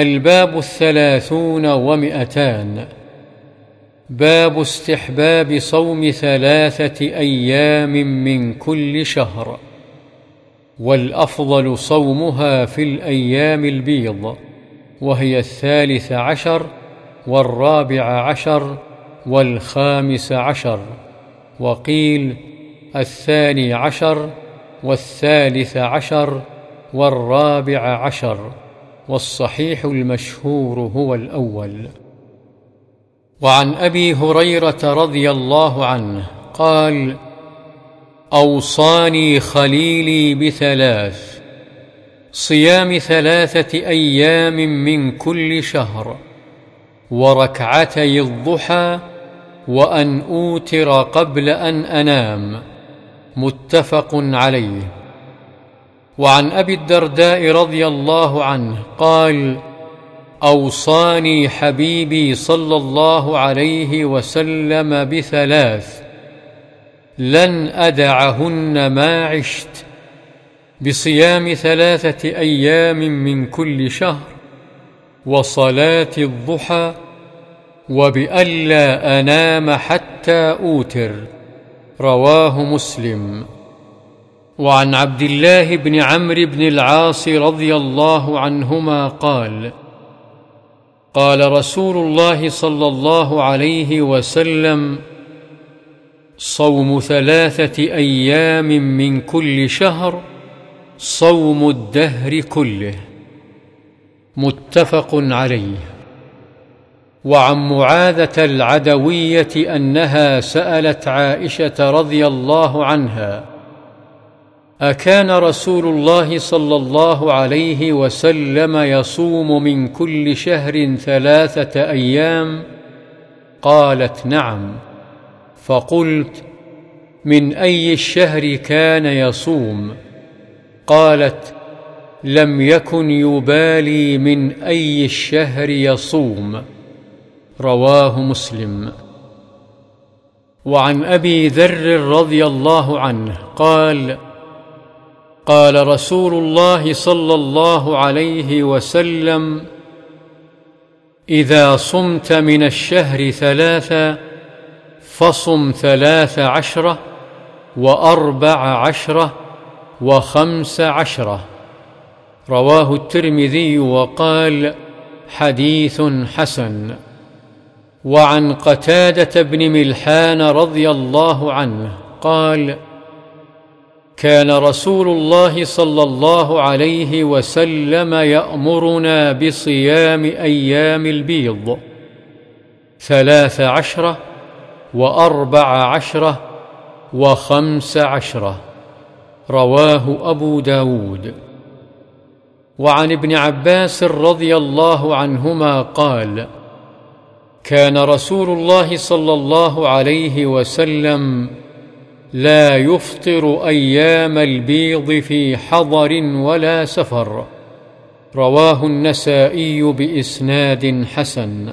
الباب الثلاثون ومئتان. باب استحباب صوم ثلاثة أيام من كل شهر. والأفضل صومها في الأيام البيض وهي الثالث عشر والرابع عشر والخامس عشر. وقيل الثاني عشر والثالث عشر والرابع عشر. والصحيح المشهور هو الأول. وعن أبي هريرة رضي الله عنه قال أوصاني خليلي بثلاث صيام ثلاثة أيام من كل شهر وركعتي الضحى وأن أوتر قبل أن أنام متفق عليه. وعن أبي الدرداء رضي الله عنه قال أوصاني حبيبي صلى الله عليه وسلم بثلاث لن أدعهن ما عشت بصيام ثلاثة أيام من كل شهر وصلاة الضحى وبألا أنام حتى أوتر. رواه مسلم. وعن عبد الله بن عمرو بن العاص رضي الله عنهما قال قال رسول الله صلى الله عليه وسلم صوم ثلاثة أيام من كل شهر صوم الدهر كله. متفق عليه. وعن معاذة العدوية أنها سألت عائشة رضي الله عنها أكان رسول الله صلى الله عليه وسلم يصوم من كل شهر ثلاثة أيام؟ قالت نعم. فقلت من أي الشهر كان يصوم؟ قالت لم يكن يبالي من أي الشهر يصوم. رواه مسلم. وعن أبي ذر رضي الله عنه قال قال رسول الله صلى الله عليه وسلم إذا صمت من الشهر ثلاثا فصم ثلاث عشرة وأربع عشرة وخمس عشرة. رواه الترمذي وقال حديث حسن. وعن قتادة بن ملحان رضي الله عنه قال كان رسول الله صلى الله عليه وسلم يأمرنا بصيام أيام البيض ثلاث عشره وأربع عشره وخمس عشره رواه أبو داود. وعن ابن عباس رضي الله عنهما قال كان رسول الله صلى الله عليه وسلم لا يفطر أيام البيض في حضر ولا سفر. رواه النسائي بإسناد حسن.